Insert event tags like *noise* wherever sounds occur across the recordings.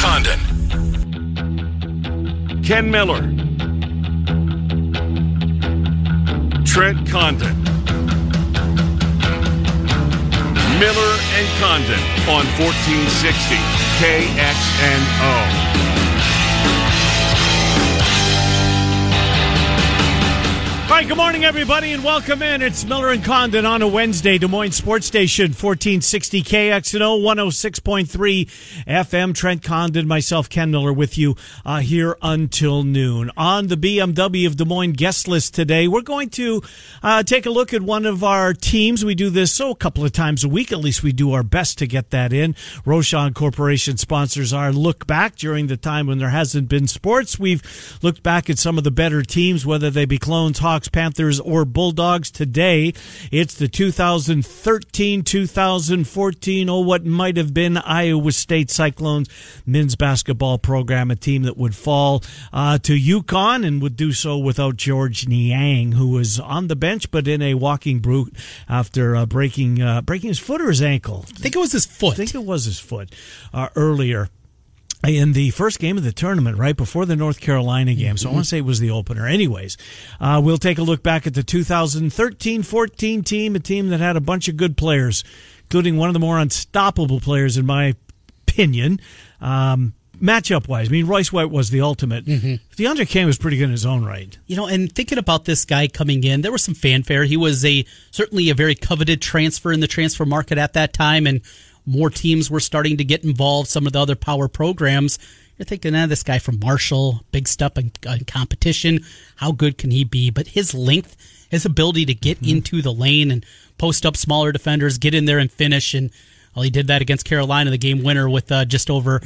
Condon. Ken Miller. Trent Condon. Miller and Condon on 1460 KXNO. Right, good morning, everybody, and welcome in. It's Miller and Condon on a Wednesday, Des Moines Sports Station, 1460 KXNO, 106.3 FM. Trent Condon, myself, Ken Miller, with you uh, here until noon. On the BMW of Des Moines guest list today, we're going to uh, take a look at one of our teams. We do this so a couple of times a week. At least we do our best to get that in. Rochon Corporation sponsors our look back during the time when there hasn't been sports. We've looked back at some of the better teams, whether they be clones, Hawks, Panthers, or Bulldogs. Today, it's the 2013 2014, oh, what might have been Iowa State Cyclones men's basketball program, a team that would fall uh, to UConn and would do so without Georges Niang, who was on the bench but in a walking brute after uh, breaking uh, breaking his foot or his ankle. I think it was his foot. I think it was his foot uh, earlier in the first game of the tournament, right before the North Carolina game. So I want to say it was the opener. Anyways, uh, we'll take a look back at the 2013 14 team, a team that had a bunch of good players, including one of the more unstoppable players, in my opinion. Um, matchup wise, I mean, Royce White was the ultimate. Mm-hmm. DeAndre Kane was pretty good in his own right. You know, and thinking about this guy coming in, there was some fanfare. He was a certainly a very coveted transfer in the transfer market at that time, and more teams were starting to get involved. Some of the other power programs. You're thinking, ah, this guy from Marshall, big step in, in competition. How good can he be? But his length, his ability to get mm-hmm. into the lane and post up smaller defenders, get in there and finish, and well, he did that against Carolina, the game winner, with uh, just over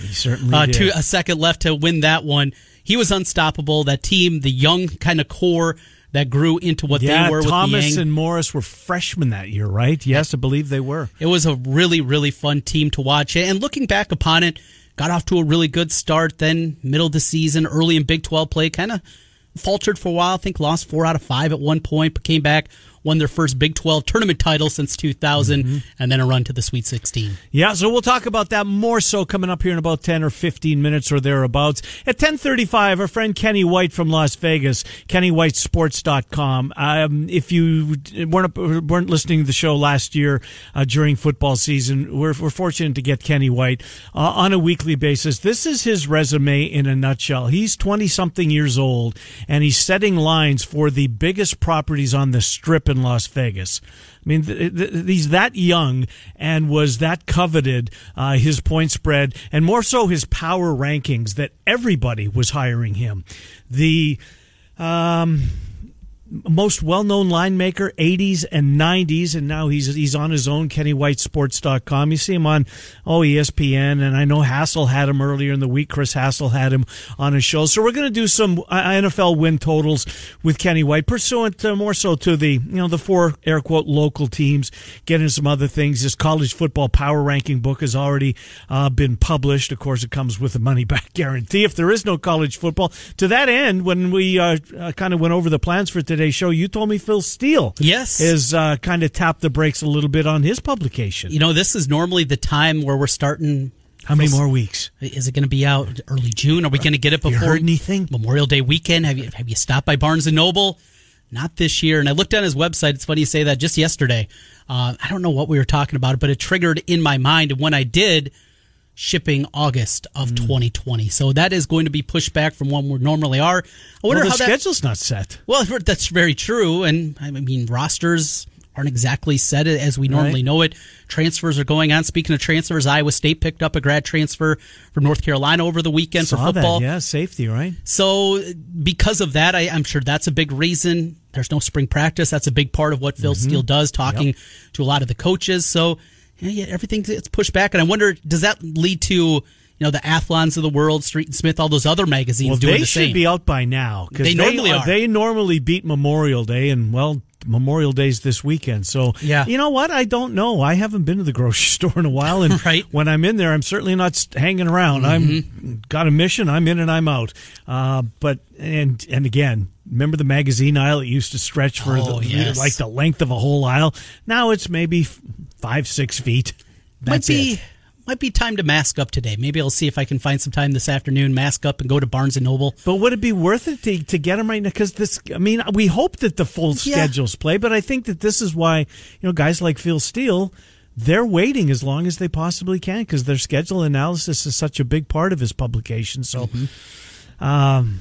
uh, two, a second left to win that one. He was unstoppable. That team, the young kind of core that grew into what yeah, they were. Thomas and Morris were freshmen that year, right? Yes, I believe they were. It was a really, really fun team to watch. And looking back upon it, got off to a really good start. Then middle of the season, early in Big 12 play, kind of faltered for a while. I think lost four out of five at one point, but came back won their first Big 12 tournament title since 2000, mm-hmm. and then a run to the Sweet 16. Yeah, so we'll talk about that more so coming up here in about 10 or 15 minutes or thereabouts. At 1035, our friend Kenny White from Las Vegas, KennyWhiteSports.com. Um, if you weren't, weren't listening to the show last year uh, during football season, we're, we're fortunate to get Kenny White uh, on a weekly basis. This is his resume in a nutshell. He's 20 something years old, and he's setting lines for the biggest properties on the strip in Las Vegas. I mean, th- th- he's that young and was that coveted, uh, his point spread, and more so his power rankings that everybody was hiring him. The, um, most well-known line maker 80s and 90s and now he's he's on his own kennywhitesports.com you see him on oh espn and i know hassel had him earlier in the week. Chris hassel had him on his show. So we're going to do some uh, nfl win totals with kenny white pursuant to more so to the you know the four air quote local teams getting some other things. His college football power ranking book has already uh, been published. Of course it comes with a money back *laughs* guarantee if there is no college football. To that end when we uh, uh kind of went over the plans for today show, you told me Phil Steele, yes, is uh, kind of tapped the brakes a little bit on his publication. You know, this is normally the time where we're starting. How many more weeks? Is it going to be out early June? Are we going to get it before you heard anything? Memorial Day weekend? Have you have you stopped by Barnes and Noble? Not this year. And I looked on his website. It's funny you say that. Just yesterday, uh, I don't know what we were talking about, but it triggered in my mind. And when I did, shipping August of mm. 2020. So that is going to be pushed back from when we normally are. I wonder well, the how schedule's that, not set. Well, that's very true. And I mean, rosters aren't exactly set as we normally right. know it. Transfers are going on. Speaking of transfers, Iowa State picked up a grad transfer from North Carolina over the weekend Saw for football. That. Yeah, safety, right? So because of that, I, am sure that's a big reason. There's no spring practice. That's a big part of what Phil mm-hmm. Steele does, talking yep. to a lot of the coaches. So yeah, everything gets pushed back. And I wonder, does that lead to you know the Athlons of the world, Street and Smith, all those other magazines well, doing they should be out by now because they, they, normally are. They normally beat Memorial Day, and well, Memorial Day's this weekend. So yeah, you know what? I don't know. I haven't been to the grocery *laughs* store in a while, and *laughs* right. when I'm in there, I'm certainly not hanging around. Mm-hmm. I'm got a mission. I'm in and I'm out. Uh, but and and again, remember the magazine aisle? It used to stretch for oh, the, yes. like the length of a whole aisle. Now it's maybe five six feet. That's might be it. might be time to mask up today. Maybe I'll see if I can find some time this afternoon, mask up and go to Barnes and Noble. But would it be worth it to, to get him right now? Because this, I mean, we hope that the full Yeah. schedules play, but I think that this is why, you know, guys like Phil Steele, they're waiting as long as they possibly can because their schedule analysis is such a big part of his publication. So, Mm-hmm. um,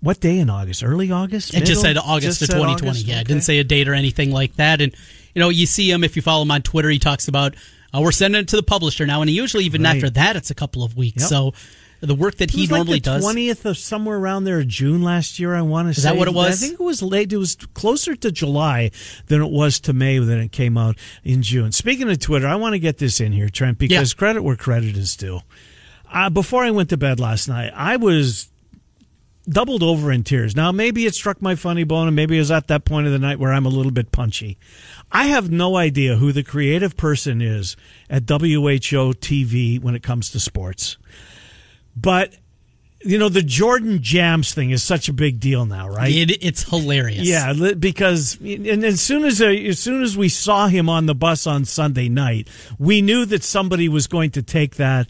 what day in August? Early August? It just said August Just of 2020. August? Yeah, it didn't say a date or anything like that. And you know, you see him if you follow him on Twitter. He talks about uh, we're sending it to the publisher now, and usually even Right. after that, it's a couple of weeks. Yep. So the work that he normally like the does. Twentieth of somewhere around there, June last year. I want to say. that what it was? I think it was late. It was closer to July than it was to May when it came out in June. Speaking of Twitter, I want to get this in here, Trent, because Yeah. credit where credit is due. Uh, before I went to bed last night, I was doubled over in tears. Now, maybe it struck my funny bone, and maybe it was at that point of the night where I'm a little bit punchy. I have no idea who the creative person is at WHO TV when it comes to sports. But, you know, the Jordan Jams thing is such a big deal now, right? It, it's hilarious. Yeah, because and as soon as uh, as soon as we saw him on the bus on Sunday night, we knew that somebody was going to take that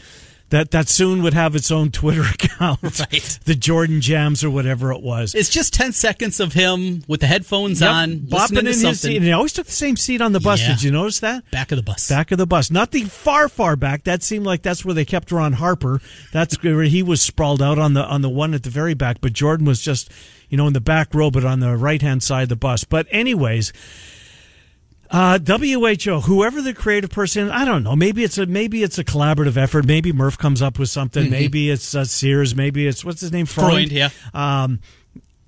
that that soon would have its own Twitter *laughs* account, Right. The Jordan Jams or whatever it was. It's just 10 seconds of him with the headphones Yep, on, bopping in his seat. And he always took the same seat on the bus. Yeah. Did you notice that? Back of the bus. Back of the bus, not the far, far back. That seemed like that's where they kept Ron Harper. That's *laughs* where he was sprawled out on the on the one at the very back. But Jordan was just, you know, in the back row, but on the right hand side of the bus. But anyways, uh, WHO, whoever the creative person, I don't know. Maybe it's a maybe it's a collaborative effort. Maybe Murph comes up with something. Maybe it's uh, Sears. Maybe it's what's his name, Freud. Freud, yeah. Um,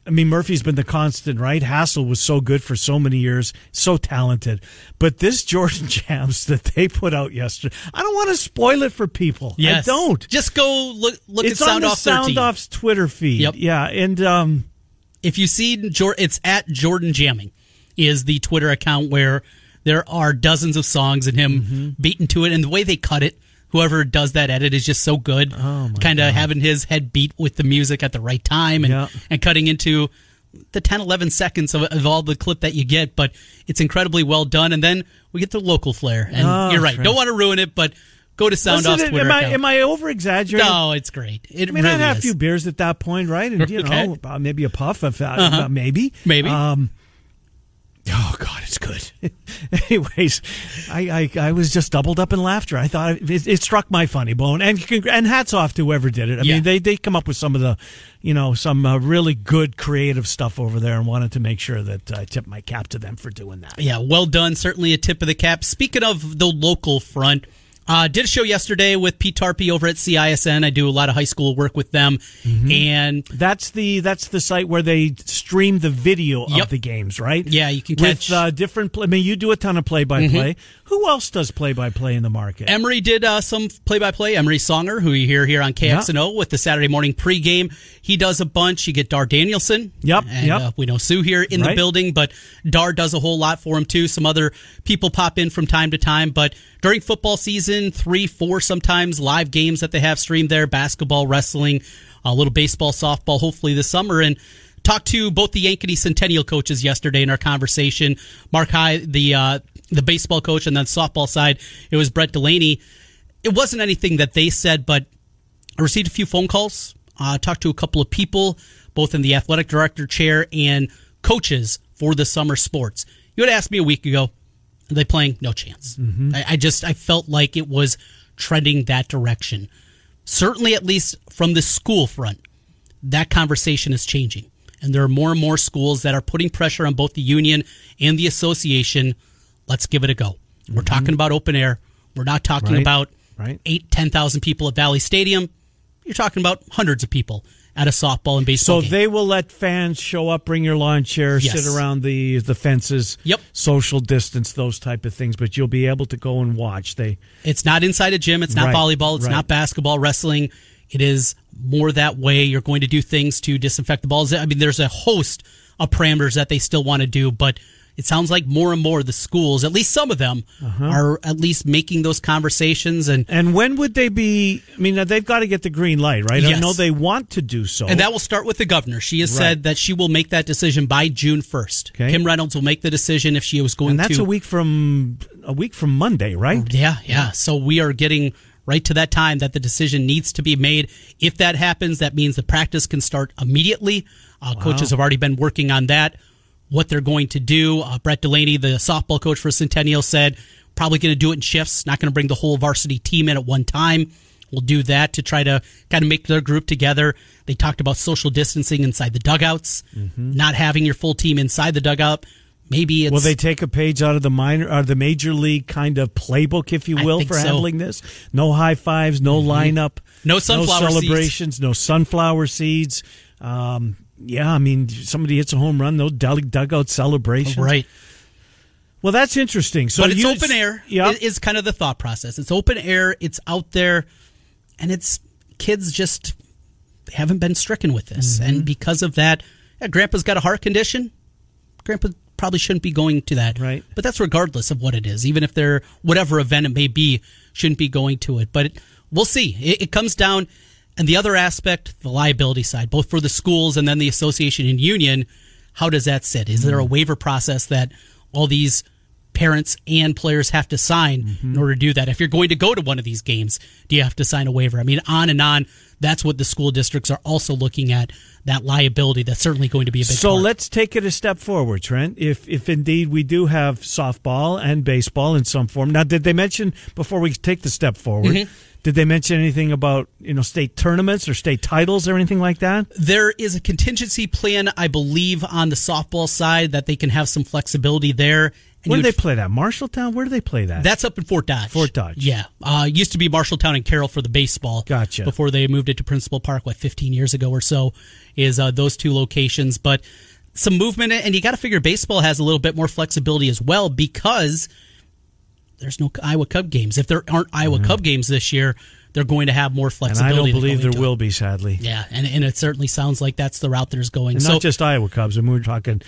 I mean, Murphy's been the constant, right? Hassel was so good for so many years, so talented. But this *laughs* Jordan Jams that they put out yesterday, I don't want to spoil it for people. Yes. I don't. Just go look, look It's at on Sound the Off 13. Sound Off's Twitter feed. Yep. Yeah, and um, if you see Jor- it's at Jordan Jamming is the Twitter account where there are dozens of songs and him Mm-hmm. beating to it and the way they cut it whoever does that edit is just so good Oh, kind of having his head beat with the music at the right time and Yeah. and cutting into the 10 11 seconds of, of all the clip that you get but it's incredibly well done and then we get the local flair and Oh, you're right don't want to ruin it but go to Sound listen, Twitter am I account am I over exaggerating? no it's great it I mean, really I'd have is. a few beers at that point, right? And you *laughs* Okay. know, uh, maybe a puff, if, uh, Uh-huh. maybe, Maybe. Um, oh God, it's good. *laughs* Anyways, I, I I was just doubled up in laughter. I thought it, it struck my funny bone, and congr- and hats off to whoever did it. I Yeah. mean, they they come up with some of the, you know, some uh, really good creative stuff over there, and wanted to make sure that I tip my cap to them for doing that. Yeah, well done. Certainly a tip of the cap. Speaking of the local front, uh, did a show yesterday with Pete Tarpey over at CISN. I do a lot of high school work with them, Mm-hmm. and That's the that's the site where they stream the video Yep. of the games, right? Yeah, you can with catch- Mm-hmm. uh, different. Play, I mean, you do a ton of play by play. Who else does play by play in the market? Emery did uh, some play-by-play. Emery Songer, who you hear here on KXNO with the Saturday morning pregame, he does a bunch. You get Dar Danielson. Yep, and, yep. Uh, we know Sue here in the building, but Dar does a whole lot for him too. Some other people pop in from time to time, but during football season, three, four sometimes live games that they have streamed there: basketball, wrestling, a little baseball, softball. Hopefully this summer and. Talked to both the Ankeny Centennial coaches yesterday in our conversation. Mark High, the uh, the baseball coach, and then softball side, it was Brett Delaney. It wasn't anything that they said, but I received a few phone calls. Uh, talked to a couple of people, both in the athletic director chair and coaches for the summer sports. You had asked me a week ago, are they playing? No chance. I, I just I felt like it was trending that direction. Certainly, at least from the school front, that conversation is changing. And there are more and more schools that are putting pressure on both the union and the association. Let's give it a go. We're talking about open air. We're not talking Mm-hmm. Right. about Right. eight, 10,000 people at Valley Stadium. You're talking about hundreds of people at a softball and baseball So game. they will let fans show up, bring your lawn chair, Yes. sit around the the fences. Yep. Social distance, those type of things. But you'll be able to go and watch. They It's not inside a gym. It's not Right, volleyball. It's right. not basketball, wrestling. It is more that way. You're going to do things to disinfect the balls. I mean, there's a host of parameters that they still want to do, but it sounds like more and more the schools, at least some of them, Uh-huh. are at least making those conversations. And, and when would they be? I mean, they've got to get the green light, right? I know they want to do so. and that will start with the governor. She has Right. said that she will make that decision by June 1st. Okay. Kim Reynolds will make the decision if she was going and that's to. a week from a week from Monday, right? Yeah, yeah. So we are getting right to that time that the decision needs to be made. If that happens, that means the practice can start immediately. Uh, wow. Coaches have already been working on that. What they're going to do. Uh, Brett Delaney, the softball coach for Centennial, said probably going to do it in shifts. Not going to bring the whole varsity team in at one time. We'll do that to try to kind of make their group together. They talked about social distancing inside the dugouts, mm-hmm. not having your full team inside the dugout. Maybe it's. Will they take a page out of the minor or the major league kind of playbook, if you will, for so. handling this? No high fives, no mm-hmm. lineup, no sunflower no celebrations, seeds. no sunflower seeds. Um, yeah, I mean, somebody hits a home run, no dugout celebrations. Right. Well, that's interesting. So but it's open air. Yeah, is kind of the thought process. It's open air. It's out there and it's kids just haven't been stricken with this, mm-hmm. and because of that, yeah, Grandpa's got a heart condition. Grandpa probably shouldn't be going to that, right? But that's regardless of what it is, even if they're whatever event it may be, shouldn't be going to it. But it, we'll see. It, it comes down, and the other aspect, the liability side, both for the schools and then the association and union. How does that sit? Is there a mm-hmm. waiver process that all these parents and players have to sign mm-hmm. in order to do that. If you're going to go to one of these games, do you have to sign a waiver? I mean, on and on. That's what the school districts are also looking at. That liability. That's certainly going to be a big. So part. let's take it a step forward, Trent. If if indeed we do have softball and baseball in some form. Now, did they mention before we take the step forward? Mm-hmm. Did they mention anything about you know state tournaments or state titles or anything like that? There is a contingency plan, I believe, on the softball side that they can have some flexibility there. And Where do they play that? Marshalltown? Where do they play that? That's up in Fort Dodge. Fort Dodge. Yeah. Uh, used to be Marshalltown and Carroll for the baseball. Gotcha. Before they moved it to Principal Park, what, 15 years ago or so, is uh, those two locations. But some movement, and you got to figure baseball has a little bit more flexibility as well because there's no Iowa Cub games. If there aren't Iowa mm-hmm. Cub games this year, they're going to have more flexibility. And I don't believe there will be, sadly. Yeah, and, and it certainly sounds like that's the route there's going. And so, not just Iowa Cubs. I mean, we're talking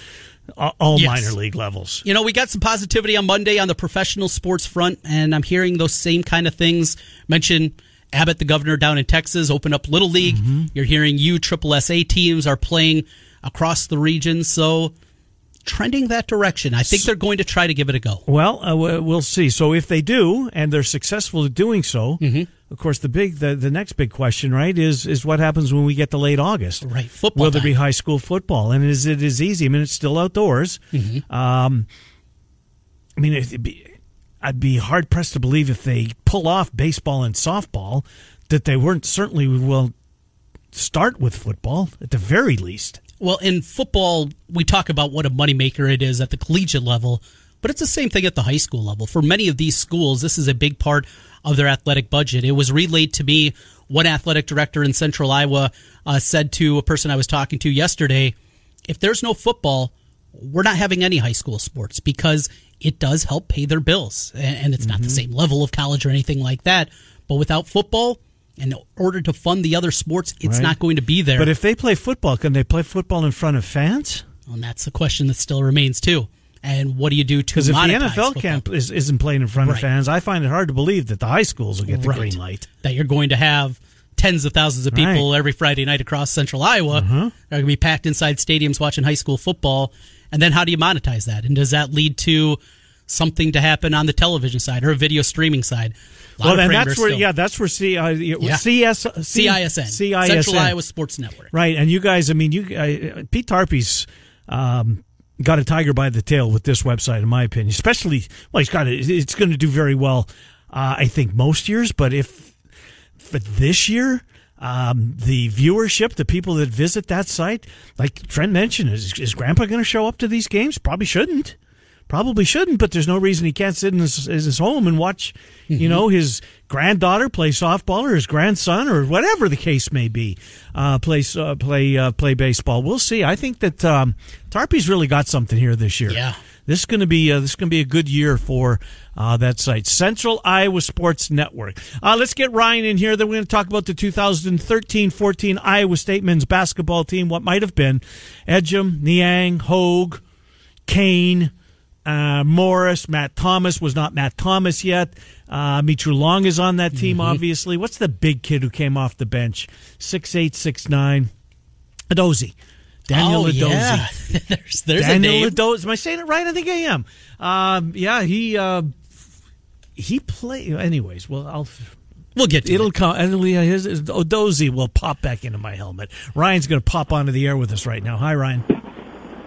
all yes. minor league levels. You know, we got some positivity on Monday on the professional sports front, and I'm hearing those same kind of things. Mention Abbott, the governor down in Texas, open up Little League. Mm-hmm. You're hearing you Triple SA teams are playing across the region, so trending that direction. I think they're going to try to give it a go. Well, uh, we'll see. So if they do, and they're successful at doing so, mm-hmm. of course, the big, the, the next big question, right, is is what happens when we get to late August? Right, football. Will there be high school football? And is it as easy? I mean, it's still outdoors. Mm-hmm. Um, I mean, it'd be, I'd be hard pressed to believe if they pull off baseball and softball that they weren't certainly will start with football at the very least. Well, in football, we talk about what a moneymaker it is at the collegiate level, but it's the same thing at the high school level. For many of these schools, this is a big part of their athletic budget. It was relayed to me. One athletic director in Central Iowa uh, said to a person I was talking to yesterday, "If there's no football, we're not having any high school sports because it does help pay their bills, and, it's mm-hmm. not the mm-hmm. same level of college or anything like that. But without football, in order to fund the other sports, it's right. not going to be there. But if they play football, can they play football in front of fans? And that's the question that still remains too. And what do you do to monetize because if the NFL camp is, isn't playing in front right. of fans, I find it hard to believe that the high schools will get the right. green light. That you're going to have tens of thousands of people right. every Friday night across Central Iowa uh-huh. are going to be packed inside stadiums watching high school football. And then how do you monetize that? And does that lead to something to happen on the television side or a video streaming side? Well, and that's where, still. yeah, that's where C, uh, yeah. CS, C, CISN, CISN, Central Iowa Sports Network, right? And you guys, I mean, you uh, Pete Tarpey's um, got a tiger by the tail with this website, in my opinion. Especially, well, he's got it. It's going to do very well, uh, I think, most years. But if for this year, um, the viewership, the people that visit that site, like Trent mentioned, is, is Grandpa going to show up to these games? Probably shouldn't probably shouldn't, but there's no reason he can't sit in his, his home and watch, mm-hmm. you know, his granddaughter play softball or his grandson or whatever the case may be, uh, play uh, play uh, play baseball. We'll see. I think that um, Tarpey's really got something here this year. Yeah, this is going to be uh, this is going to be a good year for uh, that site, Central Iowa Sports Network. Uh, let's get Ryan in here. Then we're going to talk about the 2013-14 Iowa State men's basketball team. What might have been Ejim, Niang, Hogue, Kane uh, Morris, Matt Thomas was not Matt Thomas yet. Uh, Mitrou-Long is on that team, mm-hmm. obviously. What's the big kid who came off the bench? Six eight, six nine. Adozi. Daniel oh, Adozi. Yeah. *laughs* there's there's Daniel Adozi. Am I saying it right? I think I am. Um, yeah, he uh, he played. Anyways, well, I'll We'll get to It'll it. come. It'll, his, his, Odozi will pop back into my helmet. Ryan's going to pop onto the air with us right now. Hi, Ryan.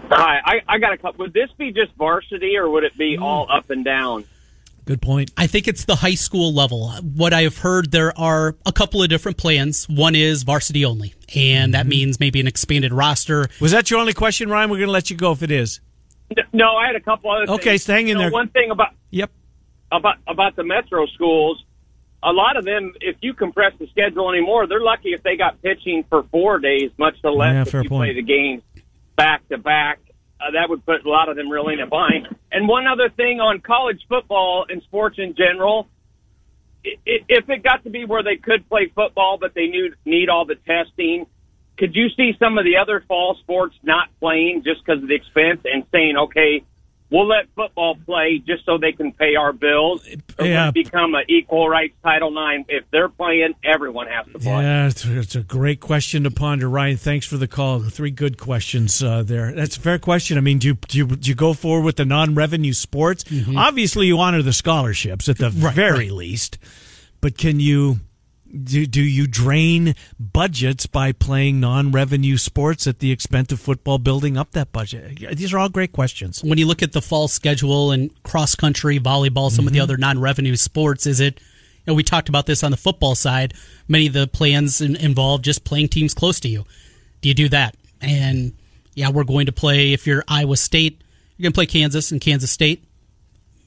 Hi, I, I got a couple. Would this be just varsity, or would it be mm. all up and down? Good point. I think it's the high school level. What I have heard, there are a couple of different plans. One is varsity only, and that mm-hmm. means maybe an expanded roster. Was that your only question, Ryan? We're going to let you go if it is. No, I had a couple other. Okay, things. so hang in You know, there. One thing about Yep. about about the metro schools, a lot of them, if you compress the schedule anymore, they're lucky if they got pitching for four days, much less Yeah, if fair you point. play the games back to back. Uh, that would put a lot of them really in a bind. And one other thing on college football and sports in general, if it got to be where they could play football, but they knew, need all the testing, could you see some of the other fall sports not playing just because of the expense and saying, okay, we'll let football play just so they can pay our bills? Or Yeah. become an equal rights Title IX? If they're playing, everyone has to play. Yeah, it's, it's a great question to ponder, Ryan. Thanks for the call. Three good questions uh, there. That's a fair question. I mean, do you, do you, do you go forward with the non-revenue sports? Obviously, you honor the scholarships at the very least, but can you do, do you drain budgets by playing non-revenue sports at the expense of football, building up that budget? These are all great questions. When you look at the fall schedule and cross country, volleyball, some of the mm-hmm. other non revenue sports, is it? You know, we talked about this on the football side. Many of the plans in, involve just playing teams close to you. Do you do that? And yeah, we're going to play. If you're Iowa State, you're going to play Kansas and Kansas State.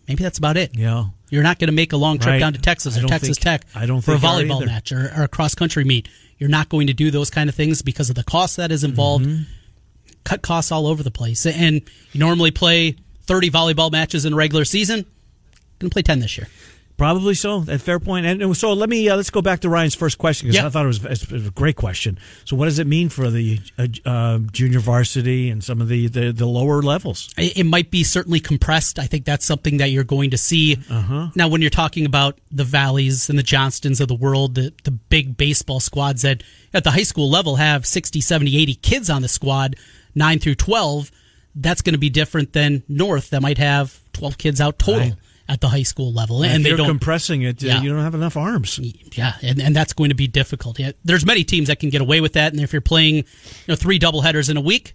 Maybe that's about it. Yeah. You're not going to make a long trip Right. down to Texas or Texas think- Tech I don't for a think you are volleyball match or, or a cross country meet. You're not going to do those kind of things because of the cost that is involved. Mm-hmm. Cut costs all over the place. And you normally play 30 volleyball matches in a regular season. Going to play 10 this year. Probably so. At fair point. And so let me uh, let's go back to Ryan's first question because Yeah. I thought it was, it was a great question. So what does it mean for the uh, uh, junior varsity and some of the, the, the lower levels? It, might be certainly compressed. I think that's something that you're going to see. Uh-huh. Now, when you're talking about the Valleys and the Johnstons of the world, the, the big baseball squads that at the high school level have 60, 70, 80 kids on the squad, 9 through 12, that's going to be different than North that might have 12 kids out total Right. At the high school level. And And they don't. compressing it, Yeah. you don't have enough arms. Yeah, and, and that's going to be difficult. Yeah, there's many teams that can get away with that, and if you're playing, you know, three doubleheaders in a week,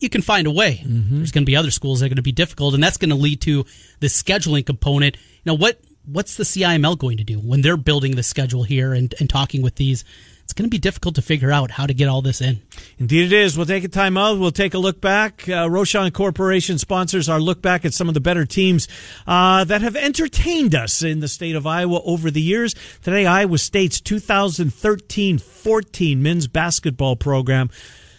you can find a way. Mm-hmm. There's going to be other schools that are going to be difficult, and that's going to lead to the scheduling component. You know what? What's the CIML going to do when they're building the schedule here and, and talking with these? It's going to be difficult to figure out how to get all this in. Indeed, it is. We'll take a time out. We'll take a look back. Uh, Rochon Corporation sponsors our look back at some of the better teams uh, that have entertained us in the state of Iowa over the years. Today, Iowa State's 2013-14 men's basketball program,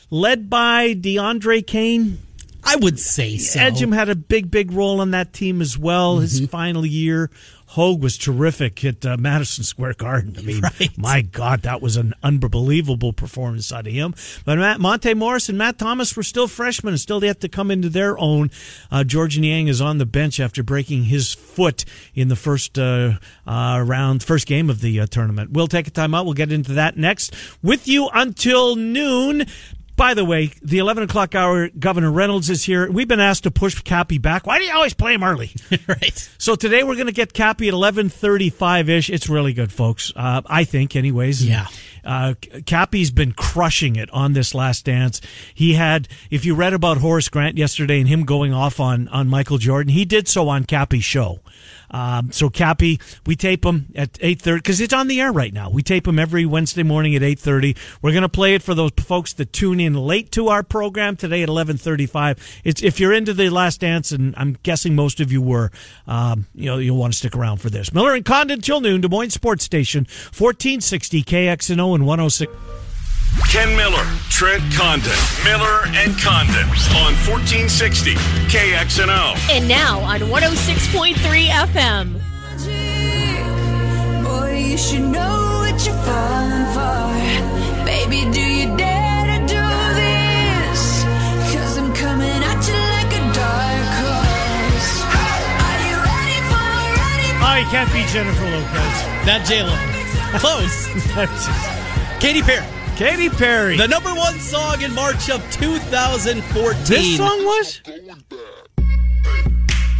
led by DeAndre Kane. I would say so. Ejim had a big, big role on that team as well. His Mm-hmm. final year, Hogue was terrific at uh, Madison Square Garden. I mean, Right. my God, that was an unbelievable performance out of him. But Matt, Monte Morris and Matt Thomas were still freshmen and still yet to come into their own. Uh, Georges Niang is on the bench after breaking his foot in the first uh, uh, round, first game of the uh, tournament. We'll take a time out. We'll get into that next with you until noon. By the way, the 11 o'clock hour, Governor Reynolds is here. We've been asked to push Cappy back. Why do you always play him early? *laughs* right. So today we're going to get Cappy at 11:35 ish. It's really good, folks. Uh, I think, anyways. Yeah. Uh, Cappy's been crushing it on this last dance. He had, if you read about Horace Grant yesterday and him going off on on Michael Jordan, he did so on Cappy's show. Um, so Cappy, we tape him at 8:30 because it's on the air right now. We tape him every Wednesday morning at 8:30. We're going to play it for those folks that tune in late to our program today at 11:35. It's if you're into the Last Dance, and I'm guessing most of you were, um, you know, you'll want to stick around for this. Miller and Condon till noon, Des Moines Sports Station, 1460 KXNO and 106. Ken Miller, Trent Condon, Miller and Condon on 1460 KXNO. And now on 106.3 FM. Boy, you should know what you're falling for. Baby, do you dare to do this? Cause I'm coming at you like a dark horse. Are you ready for, ready for? Oh, you can't beat Jennifer Lopez. That J-Lo. Close. *laughs* Katy Perry. Katy Perry. The number one song in March of 2014. this song was?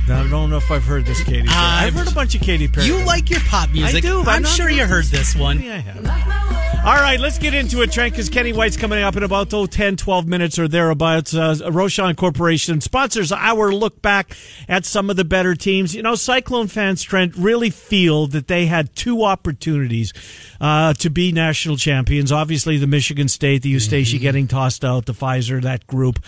I don't know if I've heard this Katy Perry. I've heard a bunch of Katy Perry. You like your pop music. I do. I'm not sure you heard this one. Maybe I have. All right, let's get into it, Trent, because Kenny White's coming up in about oh, 10, 12 minutes or thereabouts. Uh, Rochon Corporation sponsors our look back at some of the better teams. You know, Cyclone fans, Trent, really feel that they had two opportunities uh, to be national champions. Obviously, the Michigan State, the Eustachy getting tossed out, the Fizer, that group.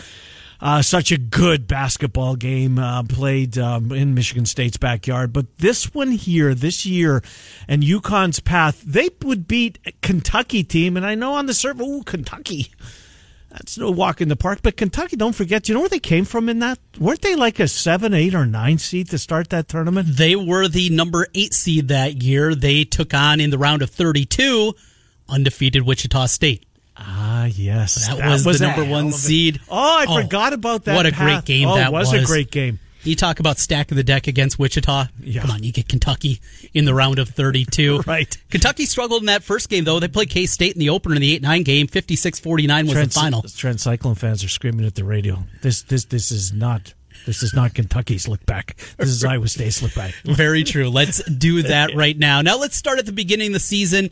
Uh, such a good basketball game uh, played um, in Michigan State's backyard. But this one here, this year, and UConn's path, they would beat Kentucky team. And I know on the surface, ooh, Kentucky. That's no walk in the park. But Kentucky, don't forget, you know where they came from in that? Weren't they like a seven, eight, or nine seed to start that tournament? They were the number eight seed that year. They took on in the round of 32 undefeated Wichita State. Ah, yes. That was the number one seed. Oh, I Oh, forgot about that. what a path. great game oh, that was. was. a great game. You talk about stack of the deck against Wichita. Yeah. Come on, you get Kentucky in the round of 32. *laughs* Right. Kentucky struggled in that first game, though. They played K State in the opener in the 8 9 game. 56 49 was Trent, the final. Trent Cyclone fans are screaming at the radio. This, this, this is not. This is not Kentucky's look back. This is *laughs* Iowa State's look back. Very true. Let's do that right now. Now, let's start at the beginning of the season.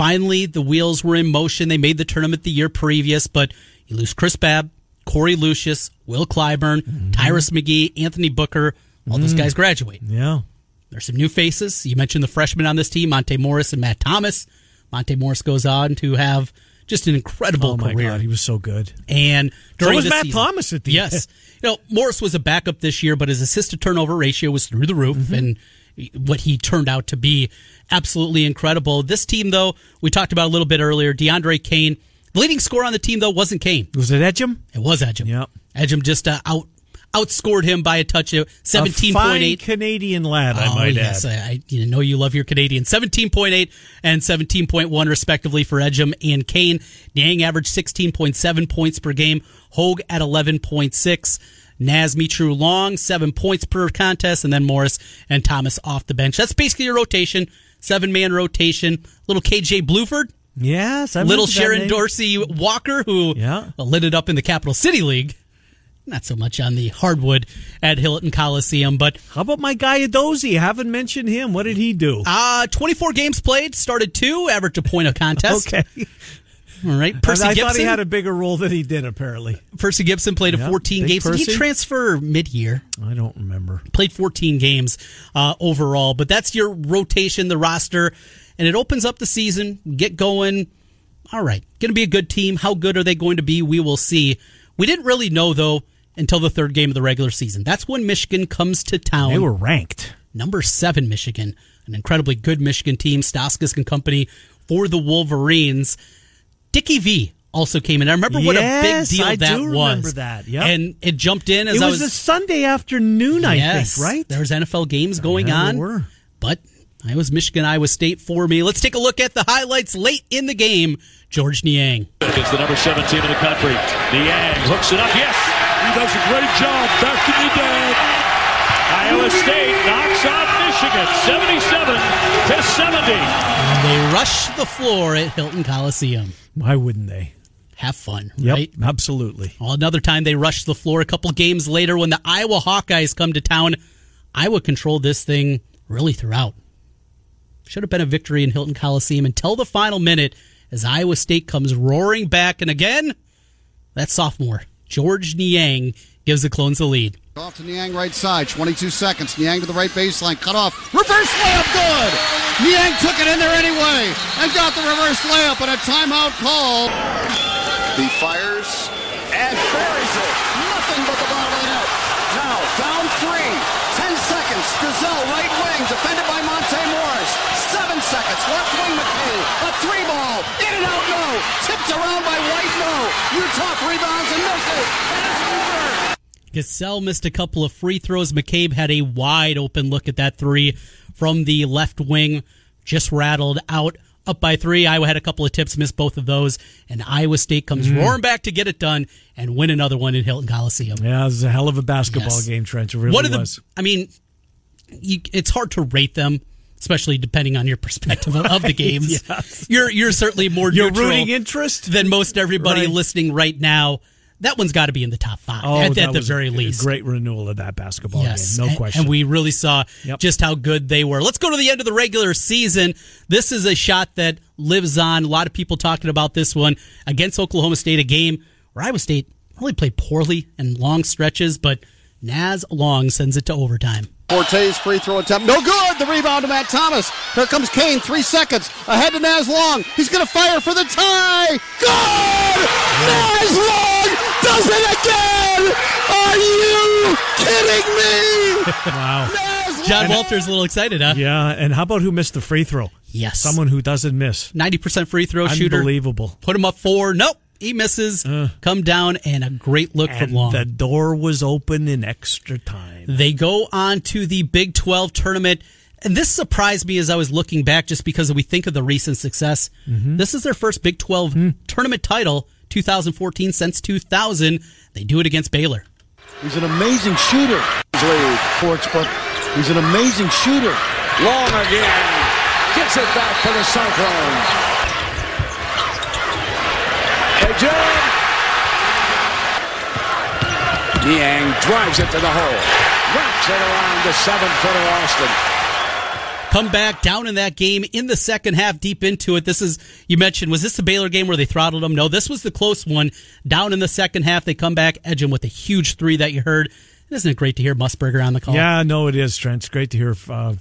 Finally, the wheels were in motion. They made the tournament the year previous, but you lose Chris Babb, Korie Lucious, Will Clyburn, Mm-hmm. Tyrus McGee, Anthony Booker. All those guys graduate. Yeah. There's some new faces. You mentioned the freshmen on this team, Monte Morris and Matt Thomas. Monte Morris goes on to have just an incredible Oh my career. God, he was so good. And So during was Matt season- Thomas at the yes, you know Morris was a backup this year, but his assist to turnover ratio was through the roof, Mm-hmm. and what he turned out to be absolutely incredible. This team, though, we talked about a little bit earlier. DeAndre Kane, the leading scorer on the team, though, wasn't Kane. Was it Ejim? It was Ejim. Yep. Ejim just uh, out outscored him by a touch of seventeen point eight. Canadian lad, I Oh, might yes, add. I, I you know you love your Canadian. 17.8 and 17.1 respectively for Ejim and Kane. Niang averaged 16.7 points per game. Hogue at 11.6. Naz Mitrou-Long, seven points per contest, and then Morris and Thomas off the bench. That's basically your rotation. Seven man rotation. Little KJ Bluford, Yes, I little Sherron. Dorsey Walker, who Yeah. lit it up in the Capital City League. Not so much on the hardwood at Hilton Coliseum, but How about my guy Adozi? Haven't mentioned him. What did he do? Uh, 24 games played, started two, averaged a point a contest. *laughs* okay. All right. Percy I Gibson. thought he had a bigger role than he did. Apparently, Percy Gibson played Yeah, a 14 big games. Did he transfer mid year? I don't remember. Played 14 games uh, overall, but that's your rotation, the roster, and it opens up the season. Get going. All right. Going to be a good team. How good are they going to be? We will see. We didn't really know, though, until the third game of the regular season. That's when Michigan comes to town. They were ranked. number seven Michigan, an incredibly good Michigan team, Stauskas and company for the Wolverines. Dickie V also came in. I remember what a big Yes, deal I that do was. remember that, yep. and it jumped in as It I was, was. a Sunday afternoon, I yes, think, right? There's NFL games going Yeah, on, there were. but I was Michigan, Iowa State for me. Let's take a look at the highlights late in the game. Georges Niang. is the number 17 in the country. Niang hooks it up. Yes! He does a great job back in the day. Iowa State knocks off Michigan 77 to 70. And they rush the floor at Hilton Coliseum. Why wouldn't they? Have fun, Yep, right? absolutely. Well, another time they rushed the floor a couple games later when the Iowa Hawkeyes come to town. Iowa controlled this thing really throughout. Should have been a victory in Hilton Coliseum until the final minute as Iowa State comes roaring back. And again, that sophomore, Georges Niang, gives the Clones the lead. Off to Niang right side, 22 seconds. Niang to the right baseline, cut off. Reverse layup, good! Niang took it in there anyway and got the reverse layup and a timeout call. He fires and buries it. Nothing but the bottom of the net. Now, down three. Ten seconds. Gesell, right wing, defended by Monte Morris. Seven seconds. Left wing, McKay. A three ball. In and out, no. Tipped around by White, no. Utah rebounds and misses. And it's over. Gesell missed a couple of free throws. McCabe had a wide open look at that three from the left wing. Just rattled out up by three. Iowa had a couple of tips, missed both of those. And Iowa State comes Mm. roaring back to get it done and win another one in Hilton Coliseum. Yeah, it was a hell of a basketball Yes. game, Trent. It really One of the. I mean, you, it's hard to rate them, especially depending on your perspective of, of the *laughs* games. Yes. You're you're certainly more Your rooting interest? than most everybody Right. listening right now. That one's got to be in the top five Oh, at, that at the very a least. Great renewal of that basketball Yes, game, no and, question. And we really saw Yep. just how good they were. Let's go to the end of the regular season. This is a shot that lives on. A lot of people talking about this one against Oklahoma State, a game where Iowa State really played poorly in long stretches, but Naz Long sends it to overtime. Forte's free throw attempt. No good. The rebound to Matt Thomas. Here comes Kane. Three seconds. Ahead to Naz Long. He's going to fire for the tie. Good! Naz Long does it again! Are you kidding me? *laughs* wow. Naz Long. John Walter's a little excited, huh? Yeah, and how about who missed the free throw? Yes. Someone who doesn't miss. 90% free throw shooter. Unbelievable. Put him up four. Nope. He misses. Uh. Come down and a great look from Long. the door was open in extra time. They go on to the Big 12 tournament. And this surprised me as I was looking back just because we think of the recent success. Mm-hmm. This is their first Big 12 hmm. tournament title, 2014 since 2000. They do it against Baylor. He's an amazing shooter. Lead, Ports, but he's an amazing shooter. Long again. Gets it back for the Cyclones. Ejim. Niang drives it to the hole. Wraps it around the seven-footer Austin. Come back down in that game in the second half, deep into it. This is, you mentioned, was this the Baylor game where they throttled them? No, this was the close one. Down in the second half, they come back, edge them with a huge three that you heard. Isn't it great to hear Musburger on the call? Yeah, no, it is, Trent. It's great to hear uh,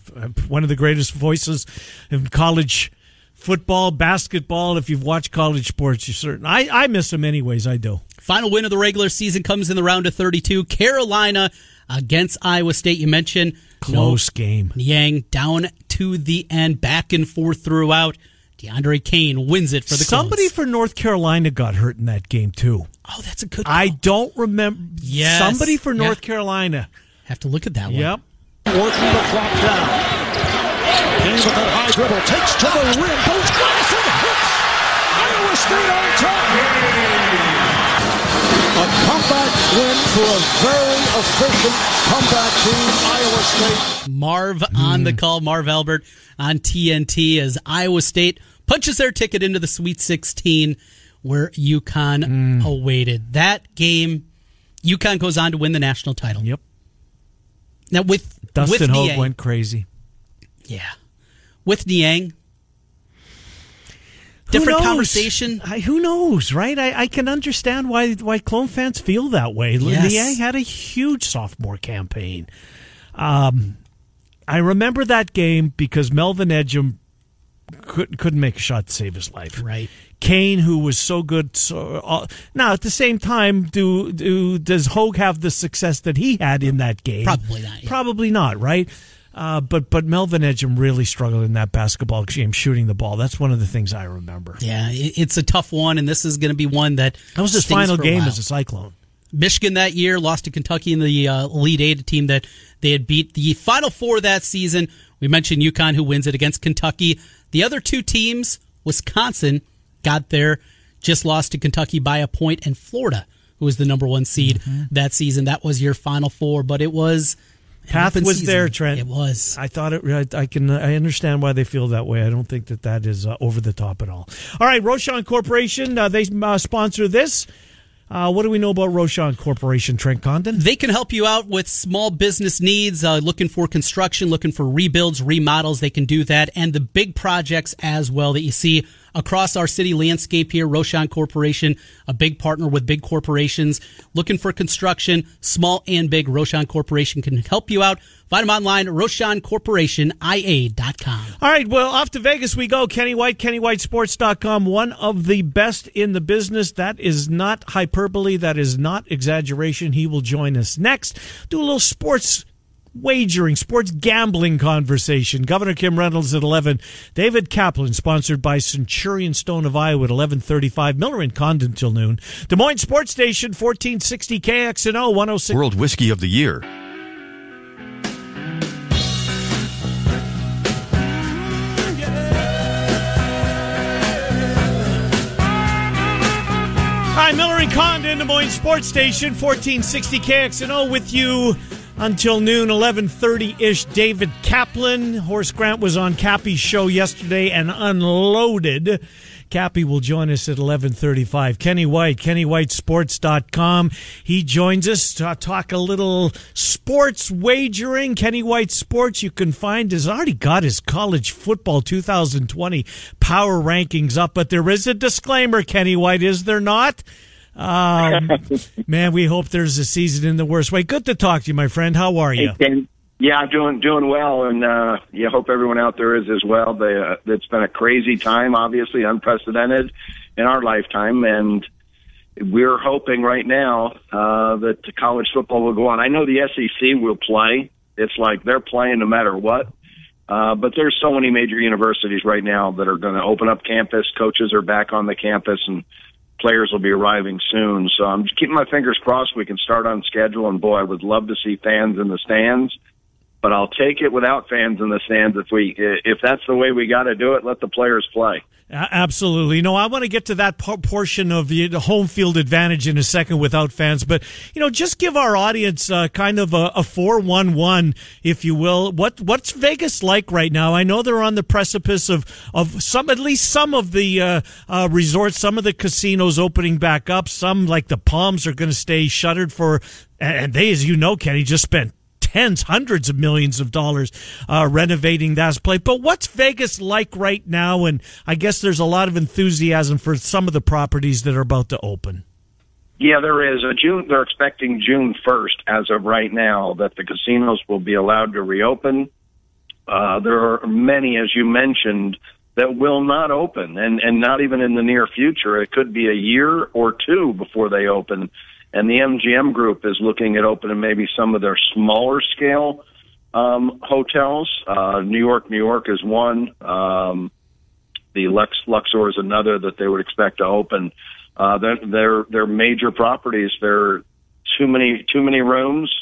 one of the greatest voices in college football, basketball. If you've watched college sports, you're certain. I, I miss him anyways. I do. Final win of the regular season comes in the round of 32. Carolina against Iowa State. You mentioned Close game. Yang down to the end, back and forth throughout. DeAndre Kane wins it for the Somebody Clones. for North Carolina got hurt in that game too. Oh, that's a good. I don't remember. Yes. Somebody for Yeah. North Carolina. have to look at that one. Yep. Working the clock down. Kane with that high dribble. Takes to the rim. Goes glass and hits. Iowa State on top. A comeback win for a very efficient comeback team, Iowa State. Marv on Hmm. the call. Marv Albert on TNT as Iowa State punches their ticket into the Sweet 16 where UConn Hmm. awaited. That game, UConn goes on to win the national title. Yep. Now with Dustin with Hogue Niang, went crazy. yeah, with Niang, Who different knows? conversation. I, who knows, right? I, I can understand why why clone fans feel that way. Yes. Niang had a huge sophomore campaign. Um, I remember that game because Melvin Ejim couldn't couldn't make a shot to save his life. Right. Kane, who was so good. So uh, now, at the same time, do do does Hogue have the success that he had in that game? Probably not, yeah. Probably not. Right. Uh, but but Melvin Ejim really struggled in that basketball game shooting the ball. That's one of the things I remember. Yeah, it's a tough one, and this is going to be one that That was his final for a game as a Cyclone. Michigan that year lost to Kentucky in the uh, Elite Eight, a team that they had beat the Final Four that season. We mentioned UConn, who wins it against Kentucky. The other two teams, Wisconsin, got there, just lost to Kentucky by a point, and Florida, who was the number one seed that season. That was your Final Four, but it was Path was season. there, Trent. It was. I thought it. I, I can. I understand why they feel that way. I don't think that that is uh, over the top at all. All right, Rochon Corporation. Uh, they uh, sponsor this. Uh, what do we know about Rochon Corporation, Trent Condon? They can help you out with small business needs, uh, looking for construction, looking for rebuilds, remodels. They can do that, and the big projects as well that you see across our city landscape here. Rochon Corporation, a big partner with big corporations, looking for construction, small and big. Rochon Corporation can help you out. Find them online, RoshanCorporationIA.com. All right, well, off to Vegas we go. Kenny White, KennyWhiteSports.com, one of the best in the business. That is not hyperbole. That is not exaggeration. He will join us next. Do a little sports wagering, sports gambling conversation. Governor Kim Reynolds at 11. David Kaplan, sponsored by Centurion Stone of Iowa at 1135. Miller and Condon till noon. Des Moines Sports Station, 1460 KXNO 106. World Whiskey of the Year. Hi, Miller and Condon, Des Moines Sports Station, 1460 KXNO with you until noon, 1130-ish. David Kaplan. Horace Grant was on Cappy's show yesterday and unloaded. Cappy will join us at 11:35. Kenny White, KennyWhiteSports.com. He joins us to talk a little sports wagering. Kenny White Sports, you can find has already got his college football 2020 power rankings up, but there is a disclaimer, Kenny White, is there not? Um, *laughs* man, we hope there's a season in the worst way. Good to talk to you, my friend. How are you? Hey, Yeah, I'm doing doing well, and uh, yeah, hope everyone out there is as well. They, uh, it's been a crazy time, obviously unprecedented in our lifetime, and we're hoping right now uh, that college football will go on. I know the SEC will play. It's like they're playing no matter what. Uh, but there's so many major universities right now that are going to open up campus. Coaches are back on the campus, and players will be arriving soon. So I'm just keeping my fingers crossed we can start on schedule. And boy, I would love to see fans in the stands but I'll take it without fans in the stands if we if that's the way we got to do it. Let the players play. Absolutely. No, I want to get to that portion of the home field advantage in a second without fans, but you know, just give our audience uh, kind of a four one one, if you will. What what's Vegas like right now? I know they're on the precipice of of some, at least some of the uh, uh, resorts, some of the casinos opening back up. Some like the Palms are going to stay shuttered for, and they, as you know, Kenny, just spent tens, hundreds of millions of dollars uh, renovating that place. But what's Vegas like right now? And I guess there's a lot of enthusiasm for some of the properties that are about to open. Yeah, there is. A June. They're expecting June first, as of right now, that the casinos will be allowed to reopen. Uh, there are many, as you mentioned, that will not open, and and not even in the near future. It could be a year or two before they open. And the MGM Group is looking at opening maybe some of their smaller scale um, hotels. Uh, New York, New York is one. Um, the Lux Luxor is another that they would expect to open. Uh, they're, they're, they're major properties. They're too many, too many rooms,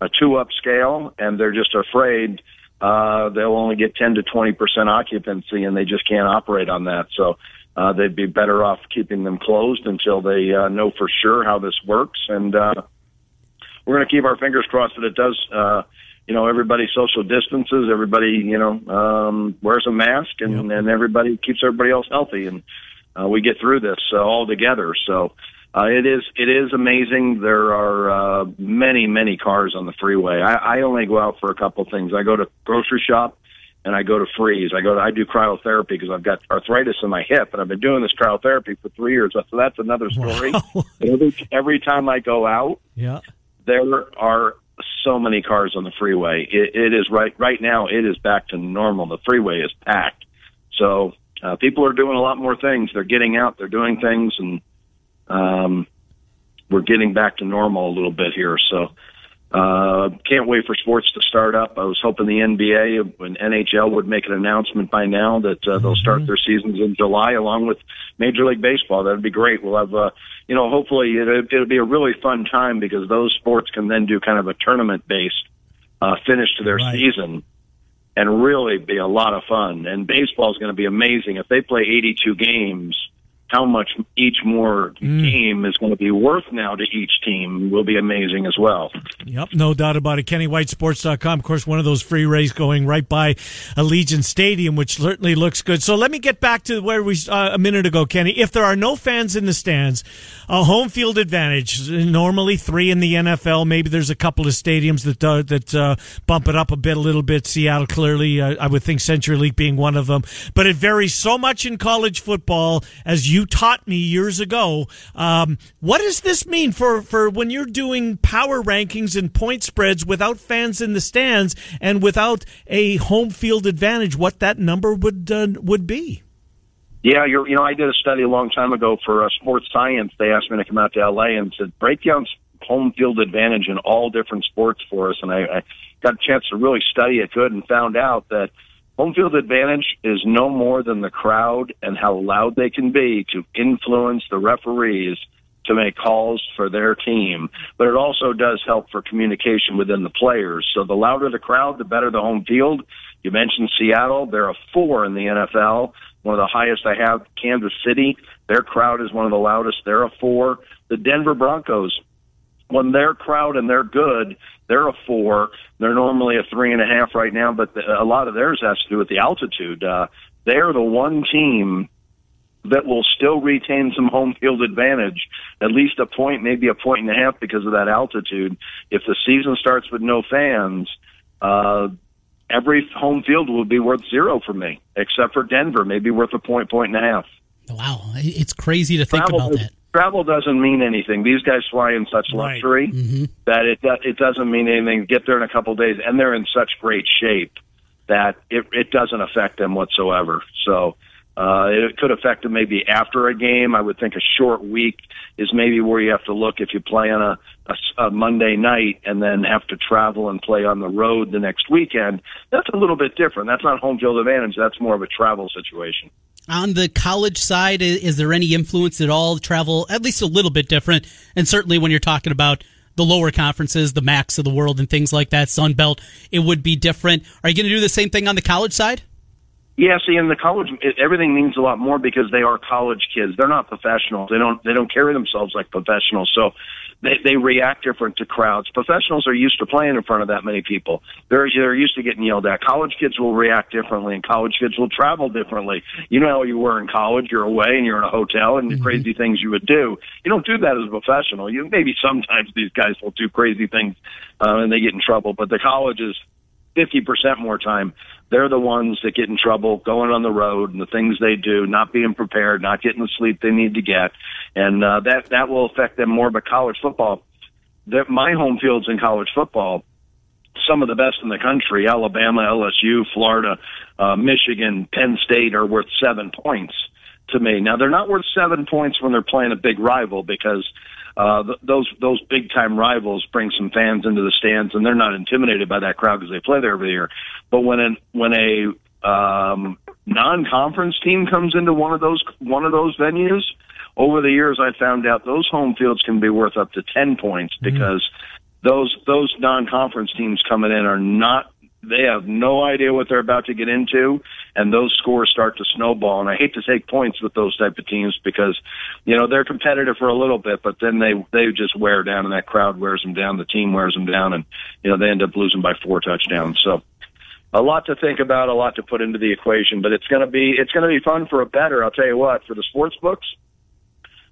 uh, too upscale, and they're just afraid, uh, they'll only get 10 to 20% occupancy and they just can't operate on that. So, uh, they'd be better off keeping them closed until they uh, know for sure how this works. And uh, we're going to keep our fingers crossed that it does. Uh, you know, everybody social distances, everybody, you know, um, wears a mask, and, yep. and everybody keeps everybody else healthy, and uh, we get through this uh, all together. So uh, it is it is amazing. There are uh, many many cars on the freeway. I, I only go out for a couple things. I go to grocery shop and I go to freeze. I go to, I do cryotherapy because I've got arthritis in my hip and I've been doing this cryotherapy for three years. So that's another story. Wow. *laughs* every, every time I go out, yeah, there are so many cars on the freeway. It, it is right, right now it is back to normal. The freeway is packed. So, uh, people are doing a lot more things. They're getting out, they're doing things and, um, we're getting back to normal a little bit here. So, uh, can't wait for sports to start up. I was hoping the NBA and NHL would make an announcement by now that uh, they'll start mm-hmm. their seasons in July along with Major League Baseball. That'd be great. We'll have, uh, you know, hopefully it, it'll be a really fun time because those sports can then do kind of a tournament based uh, finish to their right. season and really be a lot of fun. And baseball is going to be amazing if they play 82 games how much each more mm. game is going to be worth now to each team will be amazing as well. Yep, no doubt about it. KennyWhiteSports.com. Of course, one of those free rays going right by Allegiant Stadium, which certainly looks good. So let me get back to where we uh, a minute ago, Kenny. If there are no fans in the stands, a home field advantage. Normally three in the NFL. Maybe there's a couple of stadiums that uh, that uh, bump it up a bit, a little bit. Seattle, clearly, uh, I would think CenturyLink being one of them. But it varies so much in college football as you you taught me years ago. Um, what does this mean for, for when you're doing power rankings and point spreads without fans in the stands and without a home field advantage? What that number would uh, would be? Yeah, you know, I did a study a long time ago for uh, sports science. They asked me to come out to LA and said break down home field advantage in all different sports for us, and I, I got a chance to really study it good and found out that Home field advantage is no more than the crowd and how loud they can be to influence the referees to make calls for their team. But it also does help for communication within the players. So the louder the crowd, the better the home field. You mentioned Seattle. They're a four in the NFL. One of the highest I have, Kansas City. Their crowd is one of the loudest. They're a four. The Denver Broncos, when they're crowd and they're good, they're a four. They're normally a three and a half right now, but the, a lot of theirs has to do with the altitude. Uh, they're the one team that will still retain some home field advantage, at least a point, maybe a point and a half because of that altitude. If the season starts with no fans, uh, every home field will be worth zero for me, except for Denver, maybe worth a point, point and a half. Wow, it's crazy to think Travel about that. Travel doesn't mean anything. These guys fly in such Right. luxury that it it doesn't mean anything. Get there in a couple of days, and they're in such great shape that it it doesn't affect them whatsoever. So uh, it could affect them maybe after a game. I would think a short week is maybe where you have to look if you play on a, a s- a Monday night and then have to travel and play on the road the next weekend. That's a little bit different. That's not home field advantage. That's more of a travel situation. On the college side, is there any influence at all? Travel at least a little bit different, and certainly when you're talking about the lower conferences, the MACs of the world, and things like that, Sun Belt, it would be different. Are you going to do the same thing on the college side? Yeah, see, in the college, everything means a lot more because they are college kids. They're not professionals. They don't they don't carry themselves like professionals. So they they react different to crowds. Professionals are used to playing in front of that many people. They're they're used to getting yelled at. College kids will react differently, and college kids will travel differently. You know how you were in college. You're away and you're in a hotel, and the crazy things you would do. You don't do that as a professional. You maybe sometimes these guys will do crazy things uh, and they get in trouble, but the colleges. 50% more time. They're the ones that get in trouble going on the road and the things they do, not being prepared, not getting the sleep they need to get. And, uh, that, that will affect them more. But college football, that my home fields in college football, some of the best in the country, Alabama, LSU, Florida, uh, Michigan, Penn State are worth seven points to me. Now they're not worth seven points when they're playing a big rival because uh, th- those those big time rivals bring some fans into the stands and they're not intimidated by that crowd because they play there every year. But when an, when a um, non conference team comes into one of those one of those venues, over the years I found out those home fields can be worth up to ten points mm-hmm. because those those non conference teams coming in are not they have no idea what they're about to get into and those scores start to snowball. And I hate to take points with those type of teams because you know they're competitive for a little bit but then they they just wear down and that crowd wears them down the team wears them down and you know they end up losing by four touchdowns. So a lot to think about a lot to put into the equation but it's going to be it's going to be fun for a better I'll tell you what for the sports books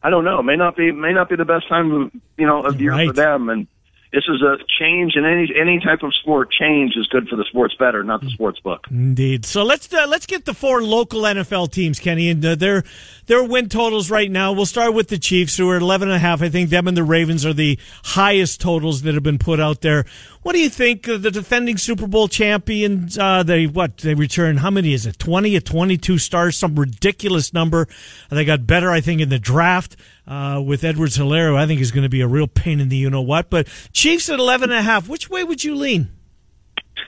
I don't know. May not be may not be the best time of you know of year for them. And this is a change in any any type of sport. Change is good for the sports better, not the sports book. Indeed. So let's uh, let's get the four local NFL teams, Kenny, and uh, their their win totals right now. We'll start with the Chiefs, who are eleven and a half. I think them and the Ravens are the highest totals that have been put out there. What do you think of the defending Super Bowl champions? Uh, they what they return? How many is it? Twenty or twenty two stars? Some ridiculous number. They got better, I think, in the draft uh, with Edwards-Helaire. I think is going to be a real pain in the you know what. But Chiefs at eleven and a half. Which way would you lean?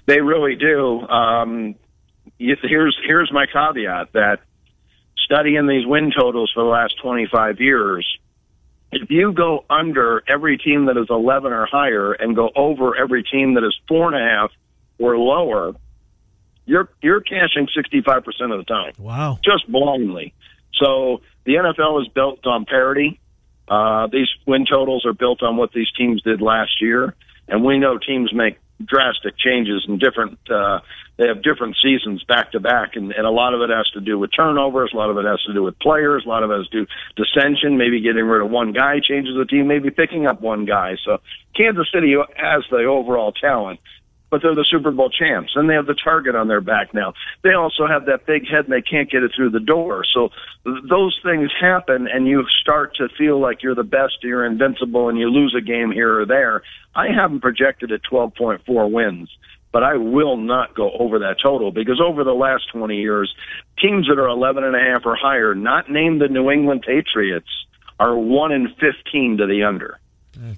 They really do. Um, here's here's my caveat that studying these win totals for the last 25 years, if you go under every team that is 11 or higher and go over every team that is four and a half or lower, you're you're cashing 65% of the time. Wow. just blindly. So the NFL is built on parity. Uh, these win totals are built on what these teams did last year, and we know teams make drastic changes and different. Uh, they have different seasons back to back, and, and a lot of it has to do with turnovers. A lot of it has to do with players. A lot of it has to do dissension. Maybe getting rid of one guy changes the team. Maybe picking up one guy. So Kansas City has the overall talent but they're the Super Bowl champs, and they have the target on their back now. They also have that big head, and they can't get it through the door. So those things happen, and you start to feel like you're the best, you're invincible, and you lose a game here or there. I haven't projected at 12.4 wins. But I will not go over that total because over the last 20 years, teams that are 11 and a half or higher, not named the New England Patriots, are 1 in 15 to the under. *laughs*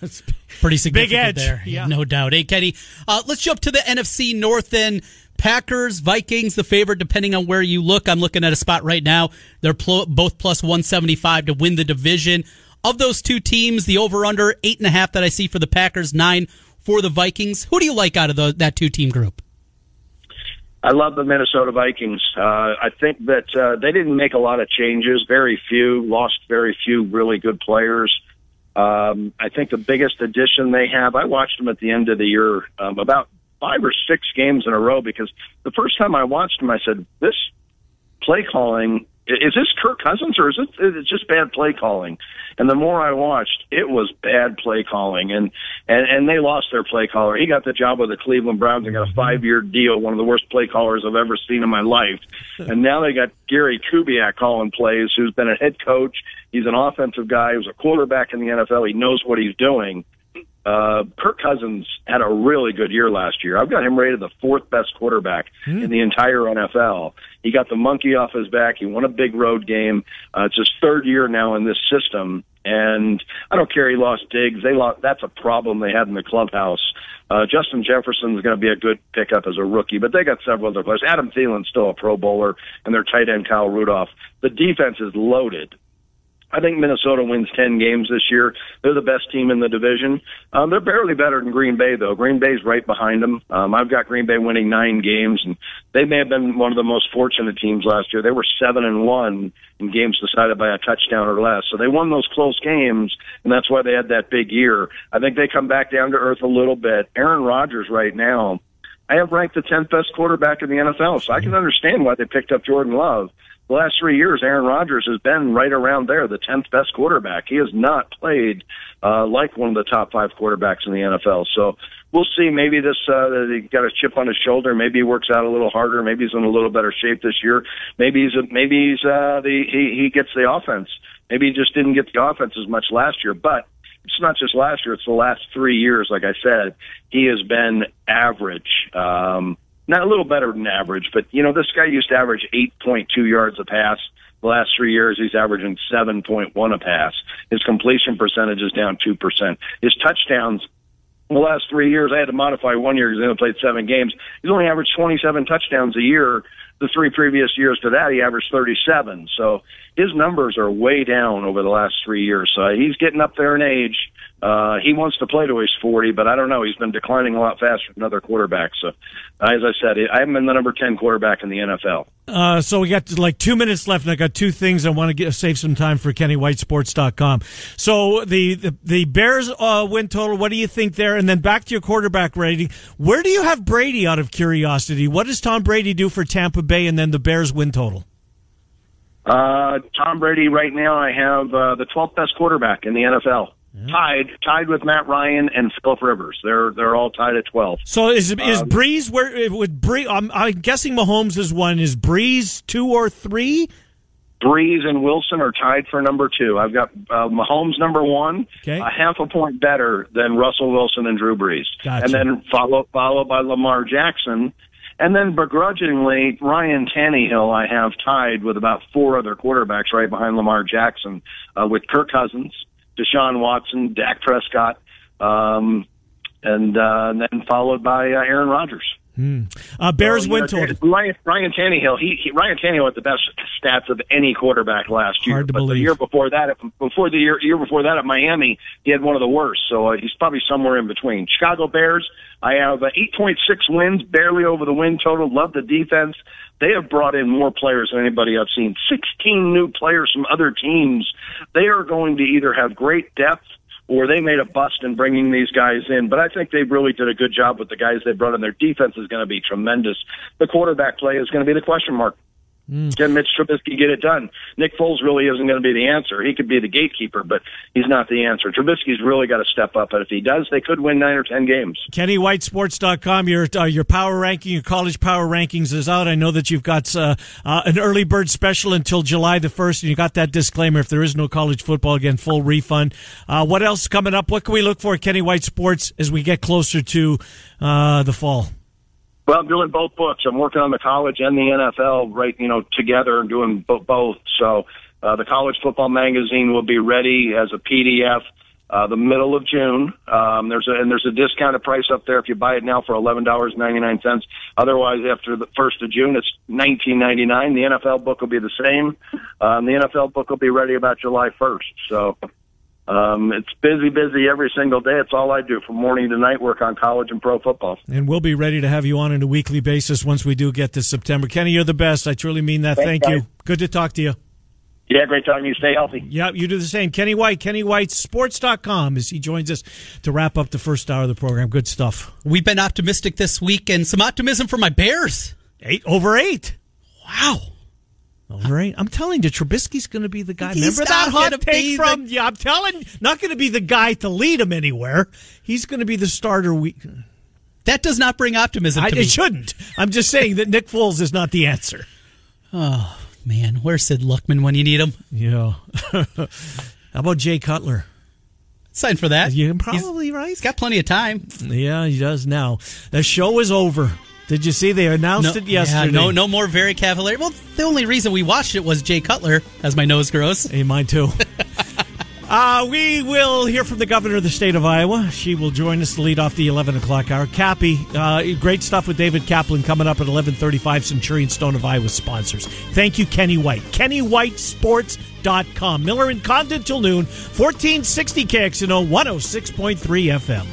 That's pretty significant edge, there, yeah. no doubt. Hey, Kenny, uh, let's jump to the NFC North then. Packers, Vikings, the favorite, depending on where you look. I'm looking at a spot right now. They're pl- both plus 175 to win the division. Of those two teams, the over under eight and a half that I see for the Packers, nine for the Vikings. Who do you like out of the, that two team group? I love the Minnesota Vikings. Uh, I think that uh, they didn't make a lot of changes, very few, lost very few really good players. Um, I think the biggest addition they have, I watched them at the end of the year, um, about five or six games in a row because the first time I watched them, I said, this play calling is this Kirk Cousins or is it is it just bad play calling? And the more I watched, it was bad play calling, and and and they lost their play caller. He got the job with the Cleveland Browns and got a five year deal, one of the worst play callers I've ever seen in my life. *laughs* And now they got Gary Kubiak calling plays, who's been a head coach. He's an offensive guy. He was a quarterback in the NFL. He knows what he's doing. Uh, Kirk Cousins had a really good year last year. I've got him rated the fourth best quarterback in the entire NFL. He got the monkey off his back. He won a big road game. Uh, it's his third year now in this system. And I don't care. He lost Diggs. They lost. That's a problem they had in the clubhouse. Uh, Justin Jefferson is going to be a good pickup as a rookie, but they got several other players. Adam Thielen's still a Pro Bowler, and their tight end Kyle Rudolph. The defense is loaded. I think Minnesota wins 10 games this year. They're the best team in the division. Um, they're barely better than Green Bay, though. Green Bay's right behind them. Um, I've got Green Bay winning nine games, and they may have been one of the most fortunate teams last year. They were seven and one in games decided by a touchdown or less. So they won those close games, and that's why they had that big year. I think they come back down to earth a little bit. Aaron Rodgers right now, I have ranked the 10th best quarterback in the NFL, so I can understand why they picked up Jordan Love the last three years, Aaron Rodgers has been right around there, the 10th best quarterback. He has not played uh, like one of the top five quarterbacks in the NFL. So we'll see. Maybe this, uh, he got a chip on his shoulder. Maybe he works out a little harder. Maybe he's in a little better shape this year. Maybe he's, maybe he's, uh, the, he, he gets the offense. Maybe he just didn't get the offense as much last year, but it's not just last year, it's the last three years. Like I said, he has been average. Um, not a little better than average, but you know, this guy used to average 8.2 yards a pass. The last three years, he's averaging 7.1 a pass. His completion percentage is down 2%. His touchdowns, the last three years, I had to modify one year because he only played seven games. He's only averaged 27 touchdowns a year. The three previous years to that, he averaged 37. So his numbers are way down over the last three years. So he's getting up there in age. Uh, he wants to play to he's 40, but I don't know. He's been declining a lot faster than other quarterbacks. So, as I said, I haven't been the number 10 quarterback in the NFL. Uh, so we got like two minutes left, and I got two things I want to get, save some time for KennyWhiteSports.com. So the the, the Bears uh, win total. What do you think there? And then back to your quarterback rating. Where do you have Brady? Out of curiosity, what does Tom Brady do for Tampa Bay? And then the Bears win total. Uh, Tom Brady right now, I have uh, the 12th best quarterback in the NFL. Tied, tied with Matt Ryan and Philip Rivers. They're they're all tied at twelve. So is is Um, Brees where would Brees? I'm, I'm guessing Mahomes is one. Is Brees two or three? Brees and Wilson are tied for number two. I've got uh, Mahomes number one, Okay. a half a point better than Russell Wilson and Drew Brees, Gotcha. and then follow followed by Lamar Jackson, and then begrudgingly Ryan Tannehill I have tied with about four other quarterbacks right behind Lamar Jackson, uh, with Kirk Cousins, Deshaun Watson, Dak Prescott, um, and, uh, and then followed by uh, Aaron Rodgers. Uh, Bears So, win know, total. Ryan, Ryan Tannehill, he, he Ryan Tannehill had the best stats of any quarterback last year. Hard to but the believe. year before that, before the year year before that at Miami, he had one of the worst. So uh, he's probably somewhere in between. Chicago Bears, I have uh, 8.6 wins, barely over the win total. Love the defense. They have brought in more players than anybody I've seen. 16 new players from other teams. They are going to either have great depth or they made a bust in bringing these guys in. But I think they really did a good job with the guys they brought in. Their defense is going to be tremendous. The quarterback play is going to be the question mark. Can Mitch Trubisky get it done? Nick Foles really isn't going to be the answer. He could be the gatekeeper, but he's not the answer. Trubisky's really got to step up, and if he does, they could win nine or ten games. KennyWhiteSports.com. Your uh, your power ranking, your college power rankings is out. I know that you've got uh, uh, an early bird special until July the first, and you got that disclaimer. If there is no college football again, full refund. Uh, what else coming up? What can we look for at Kenny White Sports as we get closer to uh, the fall? Well, I'm doing both books. I'm working on the college and the NFL right, you know, together and doing bo- both. So uh, the college football magazine will be ready as a PDF uh, the middle of June. Um, there's a and there's a discounted price up there if you buy it now for eleven dollars ninety nine cents. Otherwise, after the first of June, it's nineteen ninety nine. The NFL book will be the same. Um, the NFL book will be ready about July first. So. Um, it's busy, busy every single day. It's all I do from morning to night. Work on college and pro football. And we'll be ready to have you on on a weekly basis once we do get to September. Kenny, you're the best. I truly mean that. Thanks, Thank you. Good to talk to you. Yeah, great talking to you. Stay healthy. Yeah, you do the same. Kenny White, KennyWhiteSports.com as he joins us to wrap up the first hour of the program. Good stuff. We've been optimistic this week and some optimism for my Bears. Eight over eight. Wow. All right, I'm telling you, Trubisky's going to be the guy. He's Remember that hot take from? Yeah, I'm telling. you, Not going to be the guy to lead him anywhere. He's going to be the starter. We. That does not bring optimism I, to me. it shouldn't. I'm just saying that Nick Foles is not the answer. Oh man, where's Sid Luckman when you need him? Yeah. *laughs* How about Jay Cutler? Sign for that. You He's- probably right. He's got plenty of time. Yeah, he does now. The show is over. Did you see they announced No, it yesterday? yeah, no, no more very cavalier. Well, the only reason we watched it was Jay Cutler, as my nose grows. Hey, mine too. *laughs* uh, we will hear from the governor of the state of Iowa. She will join us to lead off the 11 o'clock hour. Cappy, uh, great stuff with David Kaplan coming up at 1135. Centurion Stone of Iowa sponsors. Thank you, Kenny White. KennyWhiteSports.com. Miller and Condon till noon. 1460 KXNO 106.3 FM.